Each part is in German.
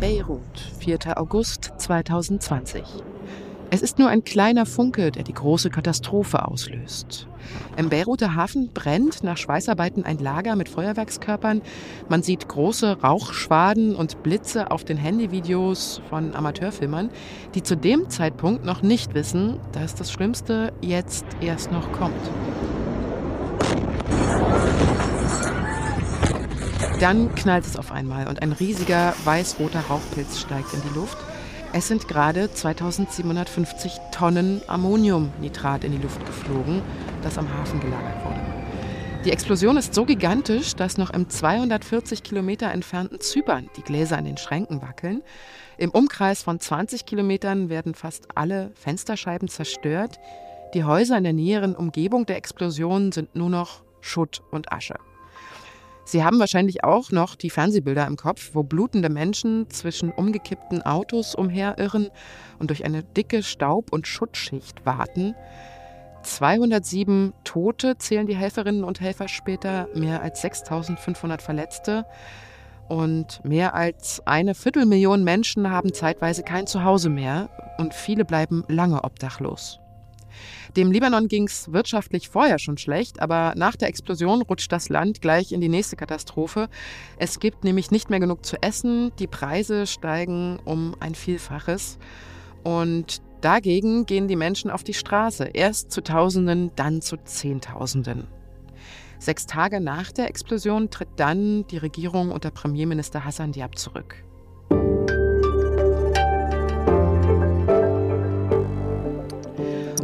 Beirut, 4. August 2020. Es ist nur ein kleiner Funke, der die große Katastrophe auslöst. Im Beiruter Hafen brennt nach Schweißarbeiten ein Lager mit Feuerwerkskörpern. Man sieht große Rauchschwaden und Blitze auf den Handyvideos von Amateurfilmern, die zu dem Zeitpunkt noch nicht wissen, dass das Schlimmste jetzt erst noch kommt. Dann knallt es auf einmal und ein riesiger weiß-roter Rauchpilz steigt in die Luft. Es sind gerade 2750 Tonnen Ammoniumnitrat in die Luft geflogen, das am Hafen gelagert wurde. Die Explosion ist so gigantisch, dass noch im 240 Kilometer entfernten Zypern die Gläser an den Schränken wackeln. Im Umkreis von 20 Kilometern werden fast alle Fensterscheiben zerstört. Die Häuser in der näheren Umgebung der Explosion sind nur noch Schutt und Asche. Sie haben wahrscheinlich auch noch die Fernsehbilder im Kopf, wo blutende Menschen zwischen umgekippten Autos umherirren und durch eine dicke Staub- und Schutzschicht warten. 207 Tote zählen die Helferinnen und Helfer später, mehr als 6500 Verletzte und mehr als eine Viertelmillion Menschen haben zeitweise kein Zuhause mehr und viele bleiben lange obdachlos. Dem Libanon ging es wirtschaftlich vorher schon schlecht, aber nach der Explosion rutscht das Land gleich in die nächste Katastrophe. Es gibt nämlich nicht mehr genug zu essen, die Preise steigen um ein Vielfaches und dagegen gehen die Menschen auf die Straße, erst zu Tausenden, dann zu Zehntausenden. Sechs Tage nach der Explosion tritt dann die Regierung unter Premierminister Hassan Diab zurück.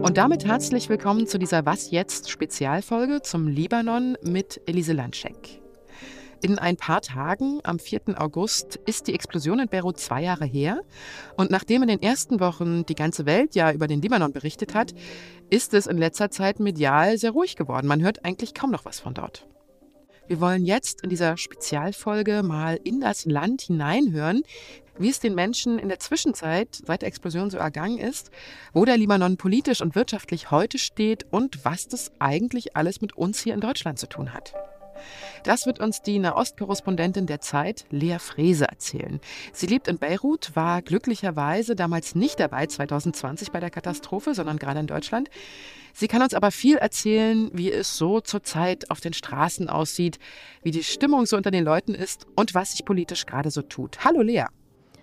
Und damit herzlich willkommen zu dieser Was jetzt Spezialfolge zum Libanon mit Elise Landschek. In ein paar Tagen, am 4. August, ist die Explosion in Beirut zwei Jahre her. Und nachdem in den ersten Wochen die ganze Welt ja über den Libanon berichtet hat, ist es in letzter Zeit medial sehr ruhig geworden. Man hört eigentlich kaum noch was von dort. Wir wollen jetzt in dieser Spezialfolge mal in das Land hineinhören, wie es den Menschen in der Zwischenzeit seit der Explosion so ergangen ist, wo der Libanon politisch und wirtschaftlich heute steht und was das eigentlich alles mit uns hier in Deutschland zu tun hat. Das wird uns die Nahostkorrespondentin der Zeit, Lea Frese, erzählen. Sie lebt in Beirut, war glücklicherweise damals nicht dabei 2020 bei der Katastrophe, sondern gerade in Deutschland. Sie kann uns aber viel erzählen, wie es so zurzeit auf den Straßen aussieht, wie die Stimmung so unter den Leuten ist und was sich politisch gerade so tut. Hallo Lea.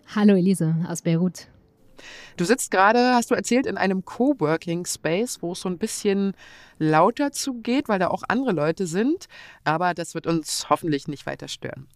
Hallo Elise aus Beirut. Du sitzt gerade, hast du erzählt, in einem Coworking Space, wo es so ein bisschen lauter zugeht, weil da auch andere Leute sind. Aber das wird uns hoffentlich nicht weiter stören.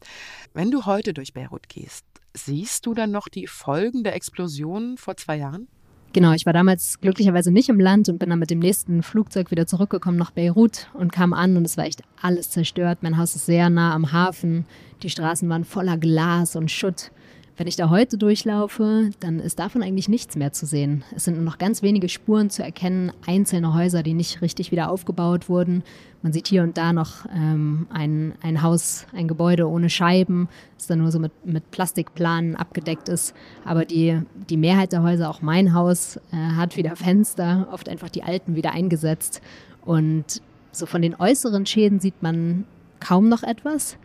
Wenn du heute durch Beirut gehst, siehst du dann noch die Folgen der Explosion vor zwei Jahren? Genau, ich war damals glücklicherweise nicht im Land und bin dann mit dem nächsten Flugzeug wieder zurückgekommen nach Beirut und kam an und es war echt alles zerstört. Mein Haus ist sehr nah am Hafen. Die Straßen waren voller Glas und Schutt. Wenn ich da heute durchlaufe, dann ist davon eigentlich nichts mehr zu sehen. Es sind nur noch ganz wenige Spuren zu erkennen, einzelne Häuser, die nicht richtig wieder aufgebaut wurden. Man sieht hier und da noch ähm, ein, ein Haus, ein Gebäude ohne Scheiben, das dann nur so mit, mit Plastikplanen abgedeckt ist. Aber die, die Mehrheit der Häuser, auch mein Haus, äh, hat wieder Fenster, oft einfach die alten wieder eingesetzt. Und so von den äußeren Schäden sieht man kaum noch etwas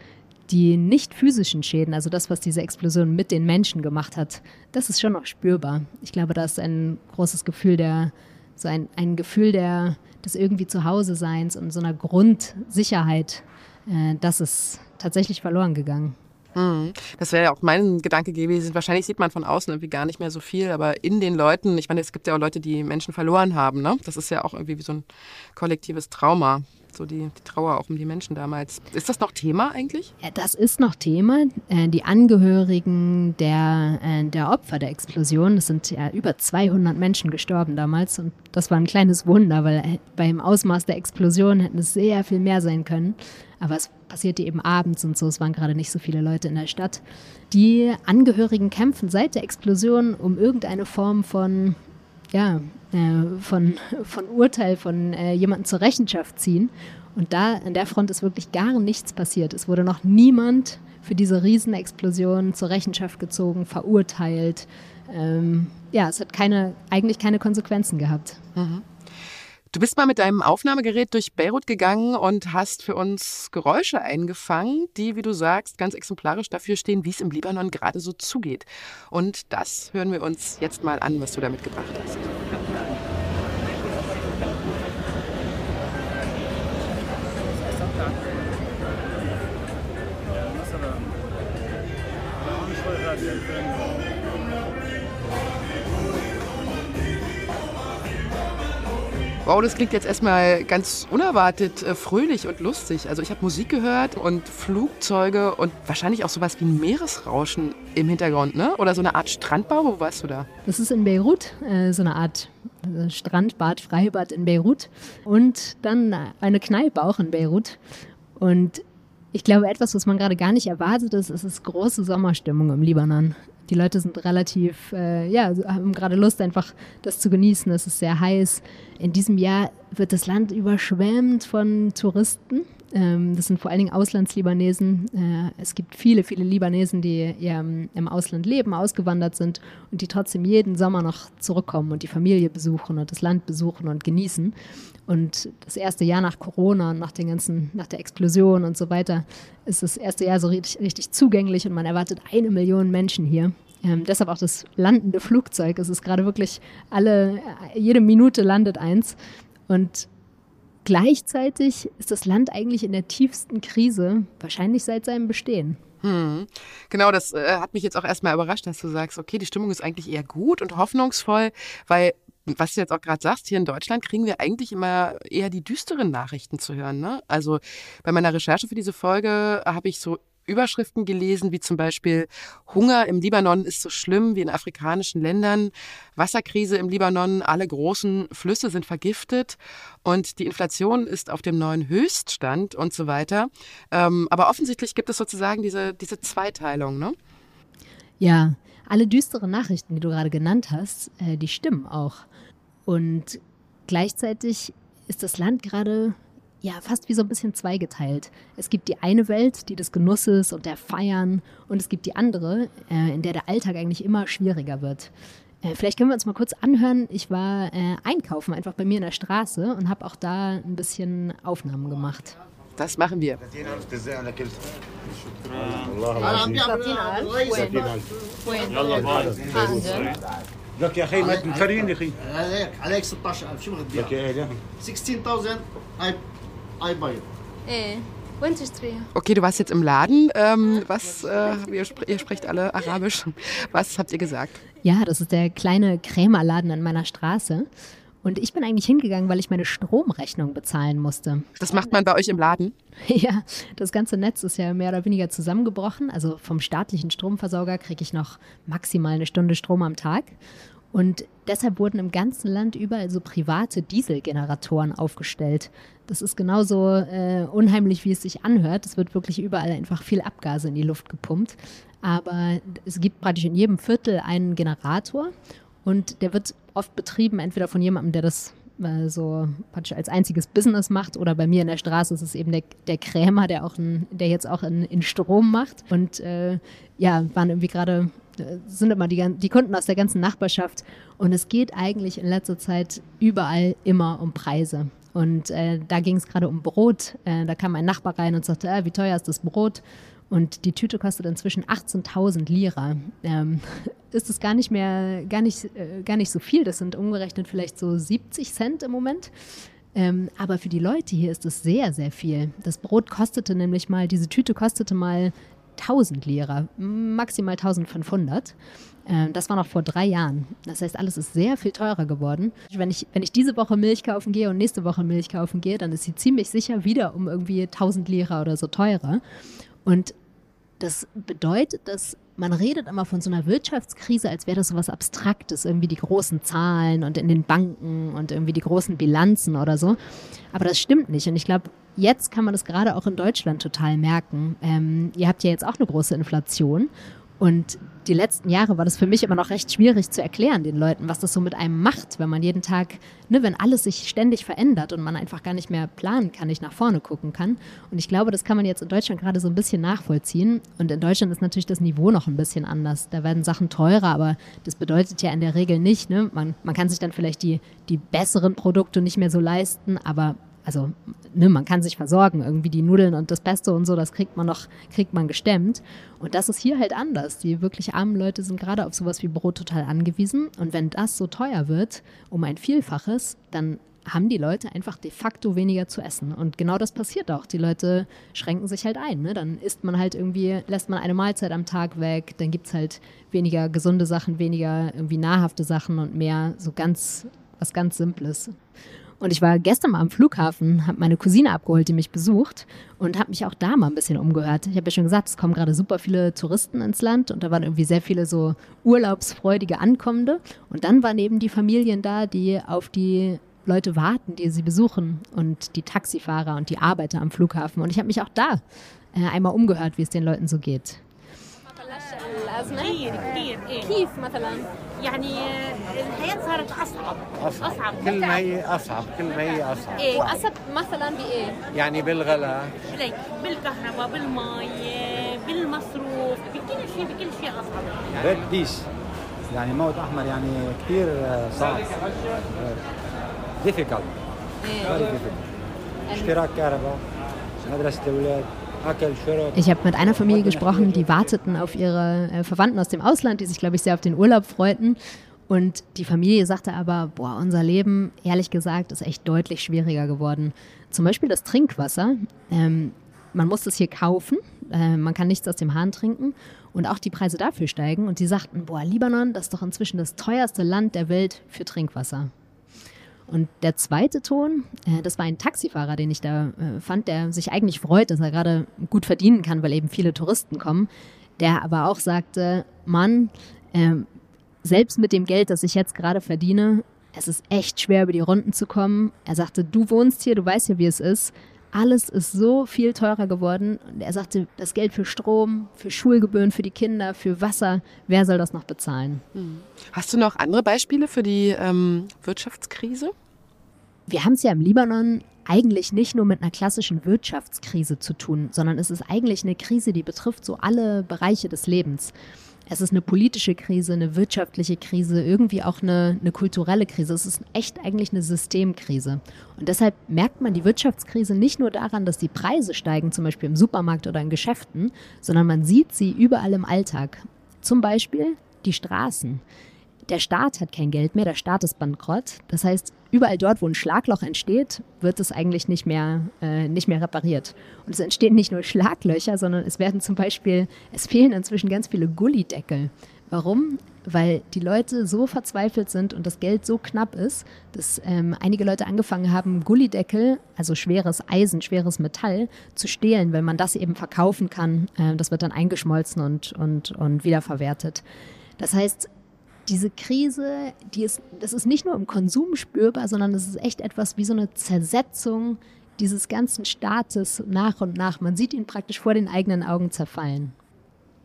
die nicht physischen Schäden, also das, was diese Explosion mit den Menschen gemacht hat, das ist schon noch spürbar. Ich glaube, da ist ein großes Gefühl der, so ein, ein Gefühl der, des irgendwie Zuhause-Seins und so einer Grundsicherheit, äh, das ist tatsächlich verloren gegangen. Hm. Das wäre ja auch mein Gedanke gewesen. Wahrscheinlich sieht man von außen irgendwie gar nicht mehr so viel, aber in den Leuten, ich meine, es gibt ja auch Leute, die Menschen verloren haben, ne? Das ist ja auch irgendwie wie so ein kollektives Trauma so die, die, Trauer auch um die Menschen damals. Ist das noch Thema eigentlich? Ja, das ist noch Thema. Äh, die Angehörigen der, äh, der Opfer der Explosion, es sind ja über 200 Menschen gestorben damals und das war ein kleines Wunder, weil äh, beim Ausmaß der Explosion hätten es sehr viel mehr sein können. Aber es passierte eben abends und so, es waren gerade nicht so viele Leute in der Stadt. Die Angehörigen kämpfen seit der Explosion um irgendeine Form von ja, äh, von, von Urteil von äh, jemandem zur Rechenschaft ziehen. Und da an der Front ist wirklich gar nichts passiert. Es wurde noch niemand für diese Riesenexplosion zur Rechenschaft gezogen, verurteilt. Ähm, ja, es hat keine, eigentlich keine Konsequenzen gehabt. Mhm. Du bist mal mit deinem Aufnahmegerät durch Beirut gegangen und hast für uns Geräusche eingefangen, die, wie du sagst, ganz exemplarisch dafür stehen, wie es im Libanon gerade so zugeht. Und das hören wir uns jetzt mal an, was du da mitgebracht hast. Wow, das klingt jetzt erstmal ganz unerwartet äh, fröhlich und lustig. Also ich habe Musik gehört und Flugzeuge und wahrscheinlich auch sowas wie ein Meeresrauschen im Hintergrund, ne? Oder so eine Art Strandbau. Wo warst du da? Das ist in Beirut, äh, so eine Art äh, Strandbad, Freibad in Beirut und dann eine Kneipe auch in Beirut. Und ich glaube, etwas, was man gerade gar nicht erwartet ist, ist es große Sommerstimmung im Libanon. Die Leute sind relativ, äh, ja, haben gerade Lust, einfach das zu genießen. Es ist sehr heiß. In diesem Jahr wird das Land überschwemmt von Touristen. Ähm, das sind vor allen Dingen Auslandslibanesen. Äh, es gibt viele, viele Libanesen, die ja im Ausland leben, ausgewandert sind und die trotzdem jeden Sommer noch zurückkommen und die Familie besuchen und das Land besuchen und genießen. Und das erste Jahr nach Corona und nach, den ganzen, nach der Explosion und so weiter ist das erste Jahr so richtig, richtig zugänglich und man erwartet eine Million Menschen hier. Ähm, deshalb auch das landende Flugzeug. Es ist gerade wirklich alle, jede Minute landet eins. Und Gleichzeitig ist das Land eigentlich in der tiefsten Krise, wahrscheinlich seit seinem Bestehen. Hm. Genau, das äh, hat mich jetzt auch erstmal überrascht, dass du sagst, okay, die Stimmung ist eigentlich eher gut und hoffnungsvoll, weil was du jetzt auch gerade sagst, hier in Deutschland kriegen wir eigentlich immer eher die düsteren Nachrichten zu hören. Ne? Also bei meiner Recherche für diese Folge habe ich so Überschriften gelesen, wie zum Beispiel Hunger im Libanon ist so schlimm wie in afrikanischen Ländern, Wasserkrise im Libanon, alle großen Flüsse sind vergiftet und die Inflation ist auf dem neuen Höchststand und so weiter. Ähm, aber offensichtlich gibt es sozusagen diese, diese Zweiteilung, ne? Ja, alle düsteren Nachrichten, die du gerade genannt hast, äh, die stimmen auch. Und gleichzeitig ist das Land gerade ja fast wie so ein bisschen zweigeteilt. Es gibt die eine Welt, die des Genusses und der Feiern, und es gibt die andere, äh, in der der Alltag eigentlich immer schwieriger wird. Äh, vielleicht können wir uns mal kurz anhören. Ich war äh, einkaufen, einfach bei mir in der Straße und habe auch da ein bisschen Aufnahmen gemacht. Das machen wir. لك يا اخي ما مفرين يا اخي عليك 16000 شو بدك اياها؟ 16000 I it. Eh. Okay, du warst jetzt im Laden. Ähm, was, äh, ihr, ihr, sprecht alle Arabisch. Was habt ihr gesagt? Ja, das ist der kleine Krämerladen an meiner Straße. Und ich bin eigentlich hingegangen, weil ich meine Stromrechnung bezahlen musste. Das macht man bei euch im Laden? Ja, das ganze Netz ist ja mehr oder weniger zusammengebrochen. Also vom staatlichen Stromversorger kriege ich noch maximal eine Stunde Strom am Tag. Und deshalb wurden im ganzen Land überall so private Dieselgeneratoren aufgestellt. Das ist genauso äh, unheimlich, wie es sich anhört. Es wird wirklich überall einfach viel Abgase in die Luft gepumpt. Aber es gibt praktisch in jedem Viertel einen Generator und der wird oft betrieben, entweder von jemandem, der das äh, so praktisch als einziges Business macht oder bei mir in der Straße ist es eben der, der Krämer, der auch ein, der jetzt auch in, in Strom macht. Und äh, ja, waren irgendwie gerade sind immer die, die Kunden aus der ganzen Nachbarschaft. Und es geht eigentlich in letzter Zeit überall immer um Preise. Und äh, da ging es gerade um Brot. Äh, da kam ein Nachbar rein und sagte, äh, wie teuer ist das Brot? Und die Tüte kostet inzwischen 18.000 Lira. Ähm, ist es gar nicht mehr, gar nicht, äh, gar nicht so viel. Das sind umgerechnet vielleicht so 70 Cent im Moment. Ähm, aber für die Leute hier ist es sehr, sehr viel. Das Brot kostete nämlich mal, diese Tüte kostete mal 1000 Lira, maximal 1500. Ähm, das war noch vor drei Jahren. Das heißt, alles ist sehr viel teurer geworden. Wenn ich, wenn ich diese Woche Milch kaufen gehe und nächste Woche Milch kaufen gehe, dann ist sie ziemlich sicher wieder um irgendwie 1000 Lira oder so teurer. Und das bedeutet, dass man redet immer von so einer Wirtschaftskrise, als wäre das so was Abstraktes, irgendwie die großen Zahlen und in den Banken und irgendwie die großen Bilanzen oder so. Aber das stimmt nicht. Und ich glaube, jetzt kann man das gerade auch in Deutschland total merken. Ähm, ihr habt ja jetzt auch eine große Inflation. Und die letzten Jahre war das für mich immer noch recht schwierig zu erklären den Leuten, was das so mit einem macht, wenn man jeden Tag, ne, wenn alles sich ständig verändert und man einfach gar nicht mehr planen kann, nicht nach vorne gucken kann. Und ich glaube, das kann man jetzt in Deutschland gerade so ein bisschen nachvollziehen. Und in Deutschland ist natürlich das Niveau noch ein bisschen anders. Da werden Sachen teurer, aber das bedeutet ja in der Regel nicht, ne, man, man kann sich dann vielleicht die, die besseren Produkte nicht mehr so leisten, aber also ne, man kann sich versorgen, irgendwie die Nudeln und das Pesto und so, das kriegt man noch, kriegt man gestemmt. Und das ist hier halt anders. Die wirklich armen Leute sind gerade auf sowas wie Brot total angewiesen. Und wenn das so teuer wird, um ein Vielfaches, dann haben die Leute einfach de facto weniger zu essen. Und genau das passiert auch. Die Leute schränken sich halt ein. Ne? Dann isst man halt irgendwie, lässt man eine Mahlzeit am Tag weg, dann gibt es halt weniger gesunde Sachen, weniger irgendwie nahrhafte Sachen und mehr so ganz, was ganz Simples. Und ich war gestern mal am Flughafen, habe meine Cousine abgeholt, die mich besucht und habe mich auch da mal ein bisschen umgehört. Ich habe ja schon gesagt, es kommen gerade super viele Touristen ins Land und da waren irgendwie sehr viele so urlaubsfreudige Ankommende. Und dann waren eben die Familien da, die auf die Leute warten, die sie besuchen und die Taxifahrer und die Arbeiter am Flughafen. Und ich habe mich auch da äh, einmal umgehört, wie es den Leuten so geht. يعني الحياة صارت أصعب. أصعب, أصعب. كل ما هي أصعب. كل ما هي أصعب. إيه واصعب مثلا بإيه؟ يعني بالغلاء. ليك بالكهرباء بالمي بالمصروف بكل شيء بكل شيء أصعب. يعني بديش يعني موت أحمر يعني كثير آه، صعب. ديفيكالت إيه ديفيكالت يعني اشتراك كهرباء مدرسة الاولاد Ich habe mit einer Familie gesprochen, die warteten auf ihre äh, Verwandten aus dem Ausland, die sich, glaube ich, sehr auf den Urlaub freuten. Und die Familie sagte aber, boah, unser Leben, ehrlich gesagt, ist echt deutlich schwieriger geworden. Zum Beispiel das Trinkwasser. Ähm, man muss es hier kaufen, äh, man kann nichts aus dem Hahn trinken und auch die Preise dafür steigen. Und sie sagten, boah, Libanon, das ist doch inzwischen das teuerste Land der Welt für Trinkwasser. Und der zweite Ton, äh, das war ein Taxifahrer, den ich da äh, fand, der sich eigentlich freut, dass er gerade gut verdienen kann, weil eben viele Touristen kommen, der aber auch sagte, Mann, äh, selbst mit dem Geld, das ich jetzt gerade verdiene, es ist echt schwer, über die Runden zu kommen. Er sagte, du wohnst hier, du weißt ja, wie es ist. Alles ist so viel teurer geworden. Und er sagte, das Geld für Strom, für Schulgebühren, für die Kinder, für Wasser, wer soll das noch bezahlen? Hm. Hast du noch andere Beispiele für die ähm, Wirtschaftskrise? Wir haben es ja im Libanon eigentlich nicht nur mit einer klassischen Wirtschaftskrise zu tun, sondern es ist eigentlich eine Krise, die betrifft so alle Bereiche des Lebens. Es ist eine politische Krise, eine wirtschaftliche Krise, irgendwie auch eine, eine kulturelle Krise. Es ist echt eigentlich eine Systemkrise. Und deshalb merkt man die Wirtschaftskrise nicht nur daran, dass die Preise steigen, zum Beispiel im Supermarkt oder in Geschäften, sondern man sieht sie überall im Alltag. Zum Beispiel die Straßen. Der Staat hat kein Geld mehr, der Staat ist bankrott. Das heißt, überall dort, wo ein Schlagloch entsteht, wird es eigentlich nicht mehr, äh, nicht mehr repariert. Und es entstehen nicht nur Schlaglöcher, sondern es werden zum Beispiel, es fehlen inzwischen ganz viele Gullideckel. Warum? Weil die Leute so verzweifelt sind und das Geld so knapp ist, dass ähm, einige Leute angefangen haben, Gullideckel, also schweres Eisen, schweres Metall, zu stehlen, weil man das eben verkaufen kann. Äh, das wird dann eingeschmolzen und, und, und wiederverwertet. Das heißt, diese Krise, die ist, das ist nicht nur im Konsum spürbar, sondern es ist echt etwas wie so eine Zersetzung dieses ganzen Staates nach und nach. Man sieht ihn praktisch vor den eigenen Augen zerfallen.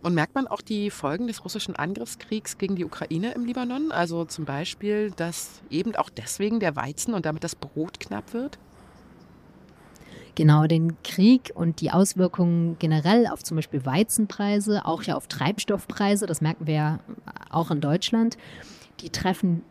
Und merkt man auch die Folgen des russischen Angriffskriegs gegen die Ukraine im Libanon? Also zum Beispiel, dass eben auch deswegen der Weizen und damit das Brot knapp wird? Genau, den Krieg und die Auswirkungen generell auf zum Beispiel Weizenpreise, auch ja auf Treibstoffpreise, das merken wir ja auch in Deutschland, die treffen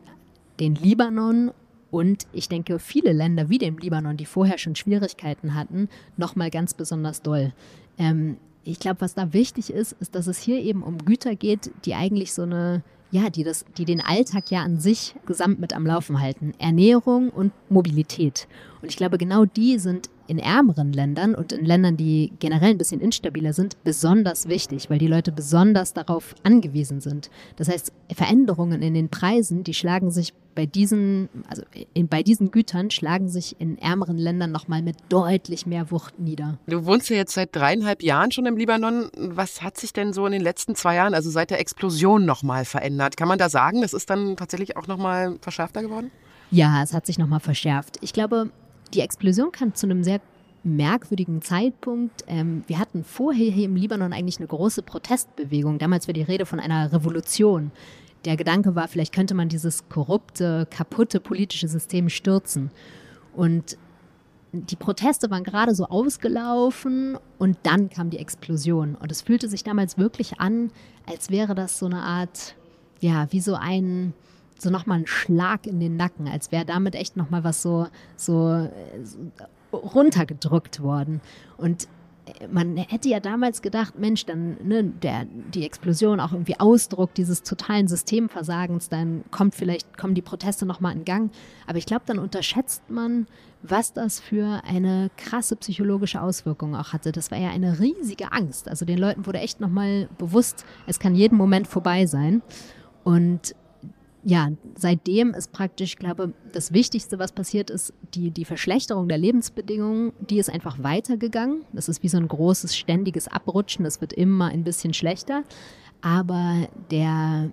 den Libanon und ich denke, viele Länder wie dem Libanon, die vorher schon Schwierigkeiten hatten, nochmal ganz besonders doll. Ähm, ich glaube, was da wichtig ist, ist, dass es hier eben um Güter geht, die eigentlich so eine ja, die, das, die den Alltag ja an sich gesamt mit am Laufen halten. Ernährung und Mobilität. Und ich glaube, genau die sind in ärmeren Ländern und in Ländern, die generell ein bisschen instabiler sind, besonders wichtig, weil die Leute besonders darauf angewiesen sind. Das heißt, Veränderungen in den Preisen, die schlagen sich bei diesen, also in, bei diesen Gütern schlagen sich in ärmeren Ländern nochmal mit deutlich mehr Wucht nieder. Du wohnst ja jetzt seit dreieinhalb Jahren schon im Libanon. Was hat sich denn so in den letzten zwei Jahren, also seit der Explosion, nochmal verändert? Kann man da sagen, das ist dann tatsächlich auch nochmal verschärfter geworden? Ja, es hat sich nochmal verschärft. Ich glaube, die Explosion kann zu einem sehr merkwürdigen Zeitpunkt. Ähm, wir hatten vorher hier im Libanon eigentlich eine große Protestbewegung. Damals war die Rede von einer Revolution. Der Gedanke war, vielleicht könnte man dieses korrupte, kaputte politische System stürzen. Und die Proteste waren gerade so ausgelaufen und dann kam die Explosion. Und es fühlte sich damals wirklich an, als wäre das so eine Art, ja, wie so ein, so nochmal ein Schlag in den Nacken, als wäre damit echt nochmal was so, so, so runtergedrückt worden. Und man hätte ja damals gedacht, Mensch, dann ne, der, die Explosion auch irgendwie Ausdruck dieses totalen Systemversagens, dann kommt vielleicht, kommen die Proteste nochmal in Gang. Aber ich glaube, dann unterschätzt man, was das für eine krasse psychologische Auswirkung auch hatte. Das war ja eine riesige Angst. Also den Leuten wurde echt nochmal bewusst, es kann jeden Moment vorbei sein. Und ja, seitdem ist praktisch, ich glaube, das Wichtigste, was passiert ist, die, die Verschlechterung der Lebensbedingungen, die ist einfach weitergegangen. Das ist wie so ein großes, ständiges Abrutschen. Das wird immer ein bisschen schlechter. Aber der,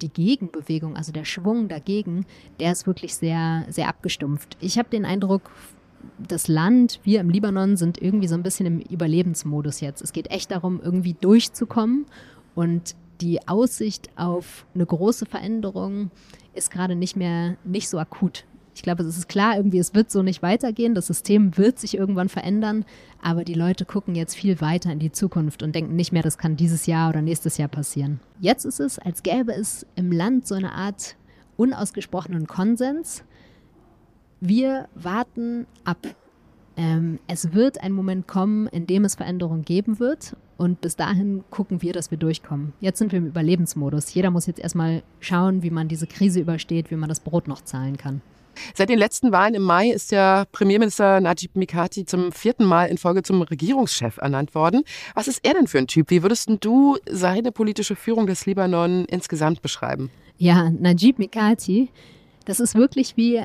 die Gegenbewegung, also der Schwung dagegen, der ist wirklich sehr, sehr abgestumpft. Ich habe den Eindruck, das Land, wir im Libanon sind irgendwie so ein bisschen im Überlebensmodus jetzt. Es geht echt darum, irgendwie durchzukommen und die Aussicht auf eine große Veränderung ist gerade nicht mehr nicht so akut. Ich glaube, es ist klar, irgendwie, es wird so nicht weitergehen. Das System wird sich irgendwann verändern, aber die Leute gucken jetzt viel weiter in die Zukunft und denken nicht mehr, das kann dieses Jahr oder nächstes Jahr passieren. Jetzt ist es, als gäbe es im Land so eine Art unausgesprochenen Konsens. Wir warten ab. Ähm, es wird ein Moment kommen, in dem es Veränderungen geben wird und bis dahin gucken wir, dass wir durchkommen. Jetzt sind wir im Überlebensmodus. Jeder muss jetzt erstmal schauen, wie man diese Krise übersteht, wie man das Brot noch zahlen kann. Seit den letzten Wahlen im Mai ist der Premierminister Najib Mikati zum vierten Mal in Folge zum Regierungschef ernannt worden. Was ist er denn für ein Typ? Wie würdest du seine politische Führung des Libanon insgesamt beschreiben? Ja, Najib Mikati, das ist wirklich wie,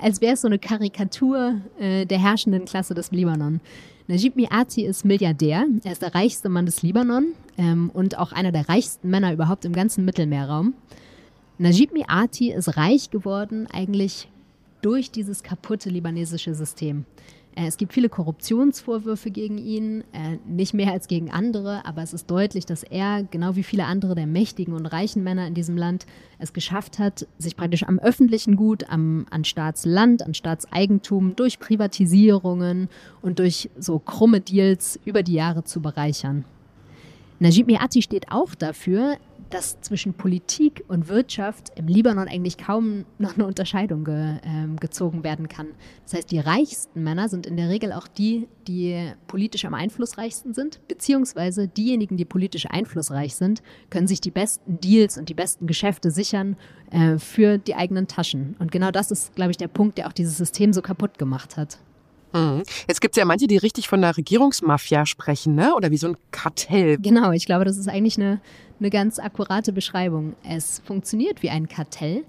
als wäre es so eine Karikatur äh, der herrschenden Klasse des Libanon. Najib Miati ist Milliardär. Er ist der reichste Mann des Libanon ähm, und auch einer der reichsten Männer überhaupt im ganzen Mittelmeerraum. Najib Miati ist reich geworden eigentlich durch dieses kaputte libanesische System. Äh, es gibt viele Korruptionsvorwürfe gegen ihn, äh, nicht mehr als gegen andere, aber es ist deutlich, dass er, genau wie viele andere der mächtigen und reichen Männer in diesem Land, es geschafft hat, sich praktisch am öffentlichen Gut, am, an Staatsland, an Staatseigentum durch Privatisierungen und durch so krumme Deals über die Jahre zu bereichern. Najib Miati steht auch dafür, dass zwischen Politik und Wirtschaft im Libanon eigentlich kaum noch eine Unterscheidung ge, äh, gezogen werden kann. Das heißt, die reichsten Männer sind in der Regel auch die, die politisch am einflussreichsten sind, beziehungsweise diejenigen, die politisch einflussreich sind, können sich die besten Deals und die besten Geschäfte sichern äh, für die eigenen Taschen. Und genau das ist, glaube ich, der Punkt, der auch dieses System so kaputt gemacht hat. Mhm. Jetzt gibt es ja manche, die richtig von einer Regierungsmafia sprechen, ne? oder wie so ein Kartell. Genau, ich glaube, das ist eigentlich eine, eine ganz akkurate Beschreibung. Es funktioniert wie ein Kartell.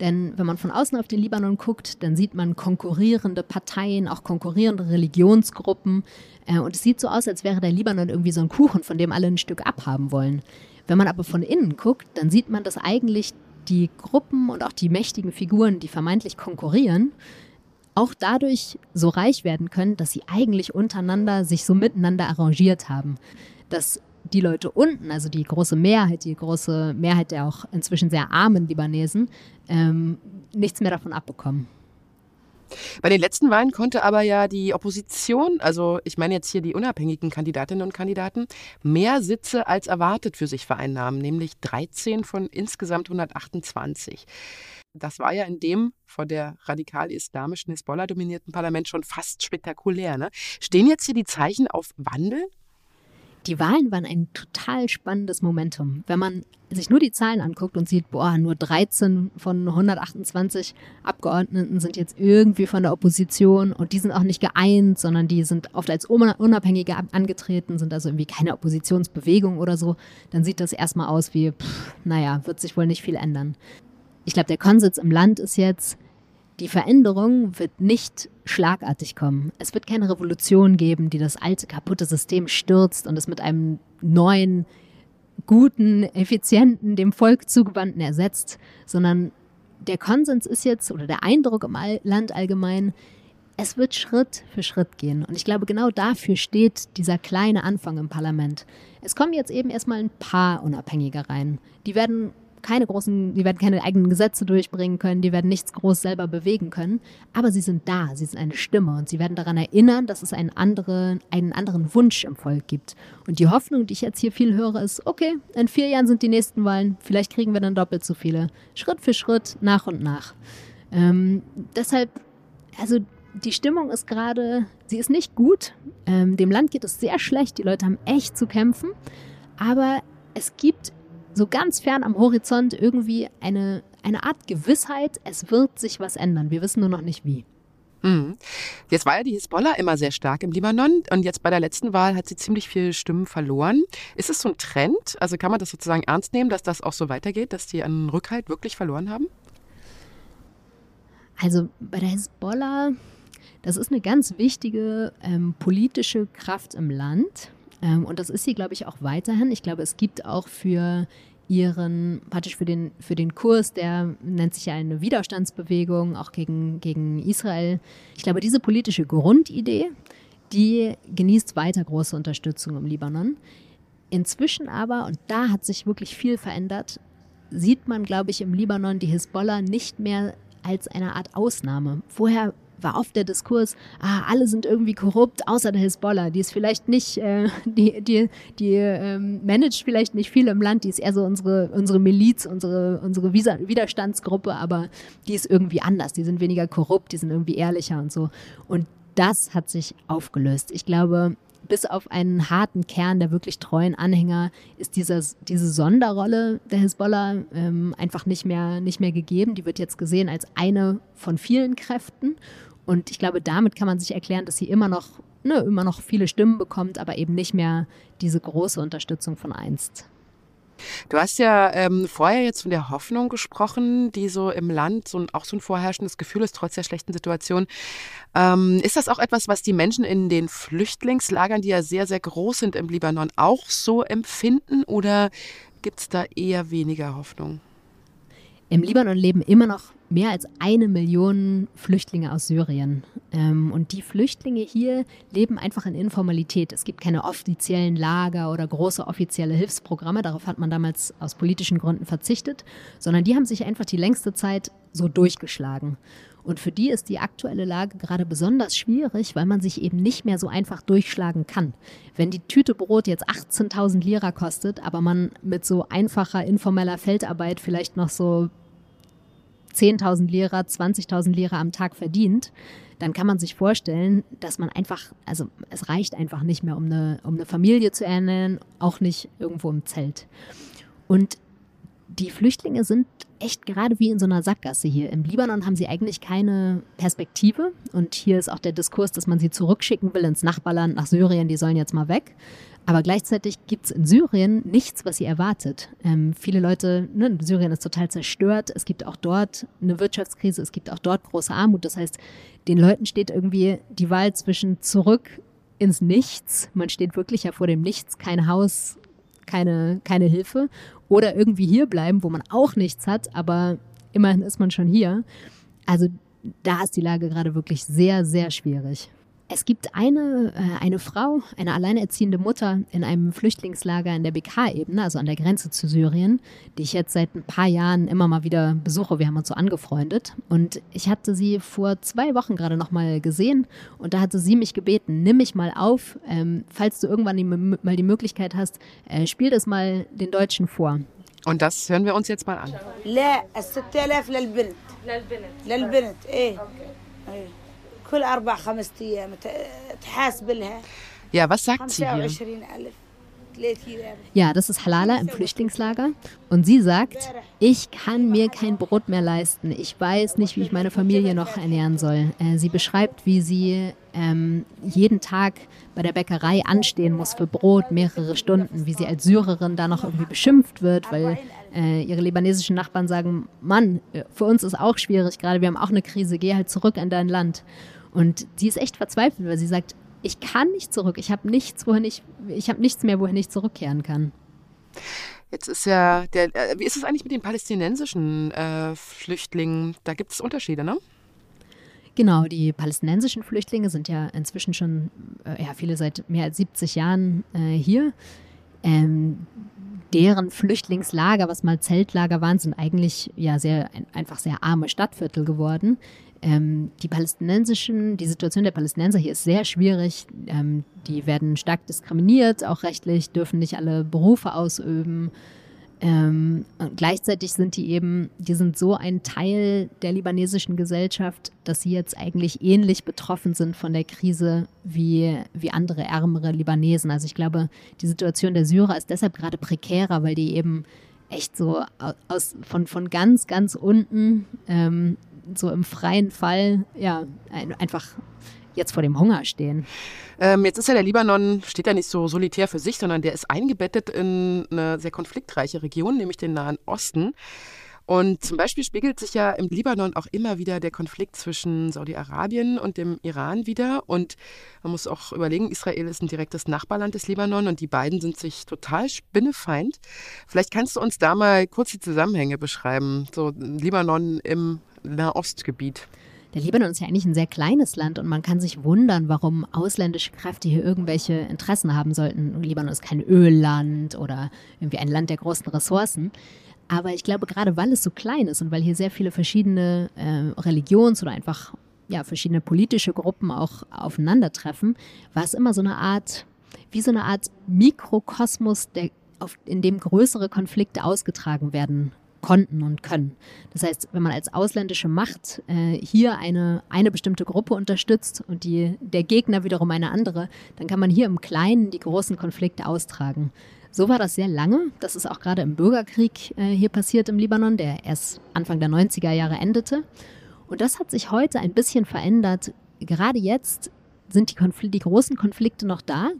Denn wenn man von außen auf den Libanon guckt, dann sieht man konkurrierende Parteien, auch konkurrierende Religionsgruppen. Äh, und es sieht so aus, als wäre der Libanon irgendwie so ein Kuchen, von dem alle ein Stück abhaben wollen. Wenn man aber von innen guckt, dann sieht man, dass eigentlich die Gruppen und auch die mächtigen Figuren, die vermeintlich konkurrieren, auch dadurch so reich werden können, dass sie eigentlich untereinander sich so miteinander arrangiert haben. Dass die Leute unten, also die große Mehrheit, die große Mehrheit der auch inzwischen sehr armen Libanesen, ähm, nichts mehr davon abbekommen. Bei den letzten Wahlen konnte aber ja die Opposition, also ich meine jetzt hier die unabhängigen Kandidatinnen und Kandidaten, mehr Sitze als erwartet für sich vereinnahmen, nämlich 13 von insgesamt 128. Das war ja in dem von der radikal-islamischen Hisbollah dominierten Parlament schon fast spektakulär. Ne? Stehen jetzt hier die Zeichen auf Wandel? Die Wahlen waren ein total spannendes Momentum. Wenn man sich nur die Zahlen anguckt und sieht, boah, nur 13 von 128 Abgeordneten sind jetzt irgendwie von der Opposition und die sind auch nicht geeint, sondern die sind oft als Unabhängige angetreten, sind also irgendwie keine Oppositionsbewegung oder so, dann sieht das erstmal aus wie, pff, naja, wird sich wohl nicht viel ändern ich glaube, der Konsens im Land ist jetzt, die Veränderung wird nicht schlagartig kommen. Es wird keine Revolution geben, die das alte, kaputte System stürzt und es mit einem neuen, guten, effizienten, dem Volk zugewandten ersetzt, sondern der Konsens ist jetzt, oder der Eindruck im Land allgemein, es wird Schritt für Schritt gehen. Und ich glaube, genau dafür steht dieser kleine Anfang im Parlament. Es kommen jetzt eben erstmal ein paar Unabhängige rein. Die werden keine großen, die werden keine eigenen Gesetze durchbringen können, die werden nichts groß selber bewegen können, aber sie sind da, sie sind eine Stimme und sie werden daran erinnern, dass es einen anderen, einen anderen Wunsch im Volk gibt. Und die Hoffnung, die ich jetzt hier viel höre, ist, okay, in vier Jahren sind die nächsten Wahlen, vielleicht kriegen wir dann doppelt so viele. Schritt für Schritt, nach und nach. Ähm, deshalb, also die Stimmung ist gerade, sie ist nicht gut. Ähm, dem Land geht es sehr schlecht, die Leute haben echt zu kämpfen, aber es gibt so ganz fern am Horizont irgendwie eine, eine Art Gewissheit, es wird sich was ändern. Wir wissen nur noch nicht wie. Mhm. Jetzt war ja die Hisbollah immer sehr stark im Libanon und jetzt bei der letzten Wahl hat sie ziemlich viele Stimmen verloren. Ist es so ein Trend? Also kann man das sozusagen ernst nehmen, dass das auch so weitergeht, dass die einen Rückhalt wirklich verloren haben? Also bei der Hisbollah, das ist eine ganz wichtige ähm, politische Kraft im Land. Ähm, und das ist sie, glaube ich, auch weiterhin. Ich glaube, es gibt auch für ihren, praktisch für den, für den Kurs, der nennt sich ja eine Widerstandsbewegung, auch gegen, gegen Israel. Ich glaube, diese politische Grundidee, die genießt weiter große Unterstützung im Libanon. Inzwischen aber, und da hat sich wirklich viel verändert, sieht man, glaube ich, im Libanon die Hisbollah nicht mehr als eine Art Ausnahme. Vorher war oft der Diskurs, ah, alle sind irgendwie korrupt, außer der Hisbollah. Die ist vielleicht nicht, äh, die, die, die ähm, managt vielleicht nicht viel im Land, die ist eher so unsere, unsere Miliz, unsere, unsere Widerstandsgruppe, aber die ist irgendwie anders. Die sind weniger korrupt, die sind irgendwie ehrlicher und so. Und das hat sich aufgelöst. Ich glaube, bis auf einen harten Kern der wirklich treuen Anhänger ist dieses, diese Sonderrolle der Hisbollah ähm, einfach nicht mehr, nicht mehr gegeben. Die wird jetzt gesehen als eine von vielen Kräften. Und ich glaube, damit kann man sich erklären, dass sie immer noch, ne, immer noch viele Stimmen bekommt, aber eben nicht mehr diese große Unterstützung von einst. Du hast ja ähm, vorher jetzt von der Hoffnung gesprochen, die so im Land so ein, auch so ein vorherrschendes Gefühl ist, trotz der schlechten Situation. Ähm, ist das auch etwas, was die Menschen in den Flüchtlingslagern, die ja sehr, sehr groß sind im Libanon, auch so empfinden oder gibt es da eher weniger Hoffnung? Im Libanon leben immer noch mehr als eine Million Flüchtlinge aus Syrien. Ähm, und die Flüchtlinge hier leben einfach in Informalität. Es gibt keine offiziellen Lager oder große offizielle Hilfsprogramme. Darauf hat man damals aus politischen Gründen verzichtet, sondern die haben sich einfach die längste Zeit so durchgeschlagen. Und für die ist die aktuelle Lage gerade besonders schwierig, weil man sich eben nicht mehr so einfach durchschlagen kann. Wenn die Tüte Brot jetzt 18.000 Lira kostet, aber man mit so einfacher informeller Feldarbeit vielleicht noch so 10.000 Lira, 20.000 Lira am Tag verdient, dann kann man sich vorstellen, dass man einfach, also es reicht einfach nicht mehr, um eine, um eine Familie zu ernähren, auch nicht irgendwo im Zelt. Und die Flüchtlinge sind echt gerade wie in so einer Sackgasse hier. Im Libanon haben sie eigentlich keine Perspektive. Und hier ist auch der Diskurs, dass man sie zurückschicken will ins Nachbarland, nach Syrien, die sollen jetzt mal weg. Aber gleichzeitig gibt es in Syrien nichts, was sie erwartet. Ähm, viele Leute, ne, Syrien ist total zerstört. Es gibt auch dort eine Wirtschaftskrise, es gibt auch dort große Armut. Das heißt, den Leuten steht irgendwie die Wahl zwischen zurück ins Nichts. Man steht wirklich ja vor dem Nichts, kein Haus, keine, keine Hilfe. Oder irgendwie hier bleiben, wo man auch nichts hat, aber immerhin ist man schon hier. Also da ist die Lage gerade wirklich sehr, sehr schwierig. Es gibt eine, äh, eine Frau, eine alleinerziehende Mutter in einem Flüchtlingslager in der BK-Ebene, also an der Grenze zu Syrien, die ich jetzt seit ein paar Jahren immer mal wieder besuche. Wir haben uns so angefreundet. Und ich hatte sie vor zwei Wochen gerade nochmal gesehen und da hatte sie mich gebeten, nimm mich mal auf, ähm, falls du irgendwann die, mal die Möglichkeit hast, äh, spiel das mal den Deutschen vor. Und das hören wir uns jetzt mal an. كل أربع خمسة أيام تحاسب لها Ja, was sagt sie hier? Ja, das ist Halala im Flüchtlingslager. Und sie sagt, ich kann mir kein Brot mehr leisten. Ich weiß nicht, wie ich meine Familie noch ernähren soll. Äh, sie beschreibt, wie sie ähm, jeden Tag bei der Bäckerei anstehen muss für Brot, mehrere Stunden, wie sie als Syrerin da noch irgendwie beschimpft wird, weil äh, ihre libanesischen Nachbarn sagen, Mann, äh, für uns ist auch schwierig gerade, wir haben auch eine Krise, geh halt zurück in dein Land. Und sie ist echt verzweifelt, weil sie sagt, ich kann nicht zurück, ich habe nichts, wohin ich, ich habe nichts mehr, wohin ich zurückkehren kann. Jetzt ist ja der, äh, wie ist es eigentlich mit den palästinensischen äh, Flüchtlingen? Da gibt es Unterschiede, ne? Genau, die palästinensischen Flüchtlinge sind ja inzwischen schon, äh, ja, viele seit mehr als 70 Jahren äh, hier. Ähm, deren Flüchtlingslager, was mal Zeltlager waren, sind eigentlich ja sehr einfach sehr arme Stadtviertel geworden. Ähm, die palästinensischen, die Situation der Palästinenser hier ist sehr schwierig. Ähm, die werden stark diskriminiert, auch rechtlich, dürfen nicht alle Berufe ausüben. Ähm, und gleichzeitig sind die eben, die sind so ein Teil der libanesischen Gesellschaft, dass sie jetzt eigentlich ähnlich betroffen sind von der Krise wie, wie andere ärmere Libanesen. Also ich glaube, die Situation der Syrer ist deshalb gerade prekärer, weil die eben echt so aus, von, von ganz, ganz unten, ähm, so im freien Fall, ja, ein, einfach jetzt vor dem Hunger stehen. Ähm, jetzt ist ja der Libanon, steht ja nicht so solitär für sich, sondern der ist eingebettet in eine sehr konfliktreiche Region, nämlich den Nahen Osten. Und zum Beispiel spiegelt sich ja im Libanon auch immer wieder der Konflikt zwischen Saudi-Arabien und dem Iran wieder. Und man muss auch überlegen, Israel ist ein direktes Nachbarland des Libanon und die beiden sind sich total spinnefeind. Vielleicht kannst du uns da mal kurz die Zusammenhänge beschreiben, so Libanon im Nahostgebiet. Der Libanon ist ja eigentlich ein sehr kleines Land und man kann sich wundern, warum ausländische Kräfte hier irgendwelche Interessen haben sollten. Libanon ist kein Ölland oder irgendwie ein Land der großen Ressourcen. Aber ich glaube, gerade weil es so klein ist und weil hier sehr viele verschiedene äh, Religions- oder einfach ja, verschiedene politische Gruppen auch aufeinandertreffen, war es immer so eine Art, wie so eine Art Mikrokosmos, der, auf, in dem größere Konflikte ausgetragen werden konnten und können. Das heißt, wenn man als ausländische Macht äh, hier eine, eine bestimmte Gruppe unterstützt und die, der Gegner wiederum eine andere, dann kann man hier im Kleinen die großen Konflikte austragen. So war das sehr lange. Das ist auch gerade im Bürgerkrieg äh, hier passiert im Libanon, der erst Anfang der 90er Jahre endete. Und das hat sich heute ein bisschen verändert. Gerade jetzt sind die, Konfl die großen Konflikte noch da.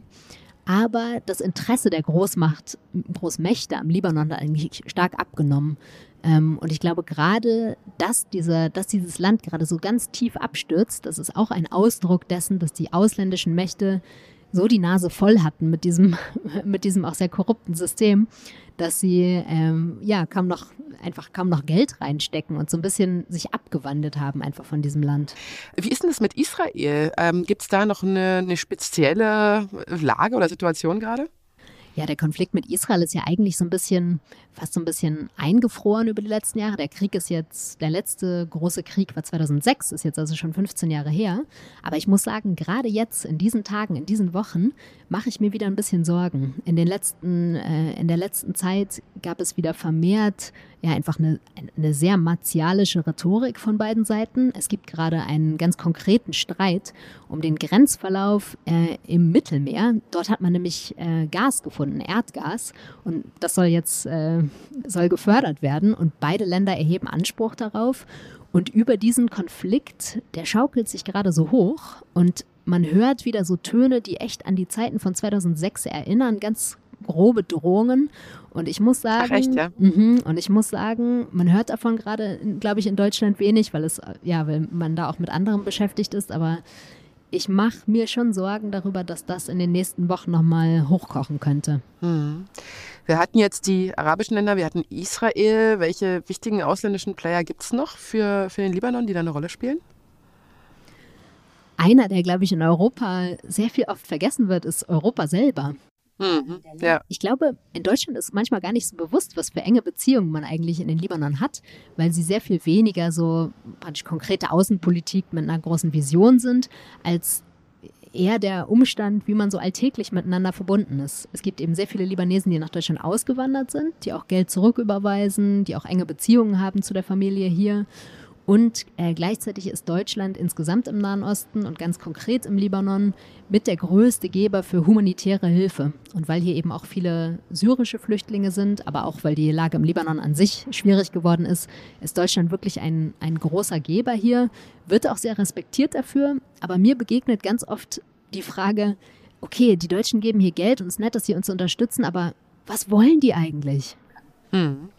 Aber das Interesse der Großmacht, Großmächte am Libanon hat eigentlich stark abgenommen. Ähm, und ich glaube gerade, dass, dieser, dass dieses Land gerade so ganz tief abstürzt, das ist auch ein Ausdruck dessen, dass die ausländischen Mächte so die Nase voll hatten mit diesem, mit diesem auch sehr korrupten System, dass sie ähm, ja kaum noch einfach kaum noch Geld reinstecken und so ein bisschen sich abgewandelt haben einfach von diesem Land. Wie ist denn das mit Israel? Ähm, Gibt es da noch eine, eine spezielle Lage oder Situation gerade? Ja, der Konflikt mit Israel ist ja eigentlich so ein bisschen, fast so ein bisschen eingefroren über die letzten Jahre. Der Krieg ist jetzt, der letzte große Krieg war 2006, ist jetzt also schon 15 Jahre her. Aber ich muss sagen, gerade jetzt, in diesen Tagen, in diesen Wochen, mache ich mir wieder ein bisschen Sorgen. In, den letzten, äh, in der letzten Zeit gab es wieder vermehrt ja einfach eine, eine sehr martialische Rhetorik von beiden Seiten. Es gibt gerade einen ganz konkreten Streit um den Grenzverlauf äh, im Mittelmeer. Dort hat man nämlich äh, Gas gefunden, Erdgas, und das soll jetzt äh, soll gefördert werden. Und beide Länder erheben Anspruch darauf. Und über diesen Konflikt, der schaukelt sich gerade so hoch und man hört wieder so Töne, die echt an die Zeiten von 2006 erinnern, ganz grobe Drohungen. Und ich muss sagen, echt, ja? mh, und ich muss sagen, man hört davon gerade, glaube ich, in Deutschland wenig, weil es ja, weil man da auch mit anderen beschäftigt ist. Aber ich mache mir schon Sorgen darüber, dass das in den nächsten Wochen nochmal hochkochen könnte. Hm. Wir hatten jetzt die arabischen Länder, wir hatten Israel. Welche wichtigen ausländischen Player gibt es noch für, für den Libanon, die da eine Rolle spielen? Einer, der, glaube ich, in Europa sehr viel oft vergessen wird, ist Europa selber. Mhm, ja. Ich glaube, in Deutschland ist manchmal gar nicht so bewusst, was für enge Beziehungen man eigentlich in den Libanon hat, weil sie sehr viel weniger so praktisch konkrete Außenpolitik mit einer großen Vision sind, als eher der Umstand, wie man so alltäglich miteinander verbunden ist. Es gibt eben sehr viele Libanesen, die nach Deutschland ausgewandert sind, die auch Geld zurücküberweisen, die auch enge Beziehungen haben zu der Familie hier. Und äh, gleichzeitig ist Deutschland insgesamt im Nahen Osten und ganz konkret im Libanon mit der größte Geber für humanitäre Hilfe. Und weil hier eben auch viele syrische Flüchtlinge sind, aber auch weil die Lage im Libanon an sich schwierig geworden ist, ist Deutschland wirklich ein, ein großer Geber hier, wird auch sehr respektiert dafür. Aber mir begegnet ganz oft die Frage, okay, die Deutschen geben hier Geld und es ist nett, dass sie uns unterstützen, aber was wollen die eigentlich? Hm.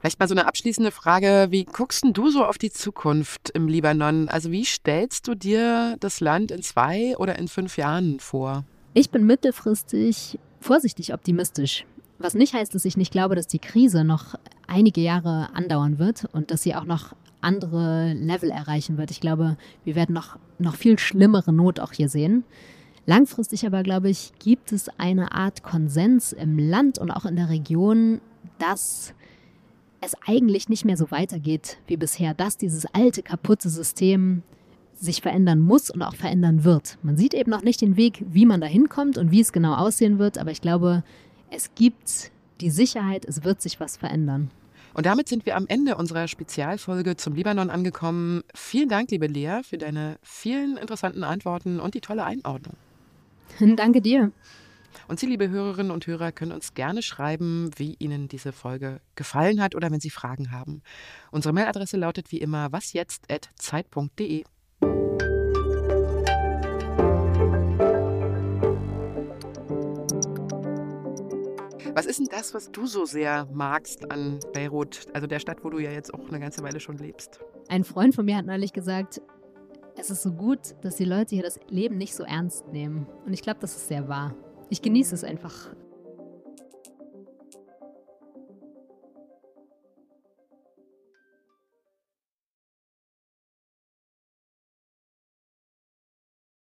Vielleicht mal so eine abschließende Frage. Wie guckst du so auf die Zukunft im Libanon? Also wie stellst du dir das Land in zwei oder in fünf Jahren vor? Ich bin mittelfristig vorsichtig optimistisch. Was nicht heißt, dass ich nicht glaube, dass die Krise noch einige Jahre andauern wird und dass sie auch noch andere Level erreichen wird. Ich glaube, wir werden noch, noch viel schlimmere Not auch hier sehen. Langfristig aber, glaube ich, gibt es eine Art Konsens im Land und auch in der Region, dass es eigentlich nicht mehr so weitergeht wie bisher, dass dieses alte, kaputte System sich verändern muss und auch verändern wird. Man sieht eben noch nicht den Weg, wie man da hinkommt und wie es genau aussehen wird, aber ich glaube, es gibt die Sicherheit, es wird sich was verändern. Und damit sind wir am Ende unserer Spezialfolge zum Libanon angekommen. Vielen Dank, liebe Lea, für deine vielen interessanten Antworten und die tolle Einordnung. Danke dir. Und Sie, liebe Hörerinnen und Hörer, können uns gerne schreiben, wie Ihnen diese Folge gefallen hat oder wenn Sie Fragen haben. Unsere Mailadresse lautet wie immer wasjetzt.zeit.de. Was ist denn das, was du so sehr magst an Beirut, also der Stadt, wo du ja jetzt auch eine ganze Weile schon lebst? Ein Freund von mir hat neulich gesagt, es ist so gut, dass die Leute hier das Leben nicht so ernst nehmen. Und ich glaube, das ist sehr wahr. Ich genieße es einfach,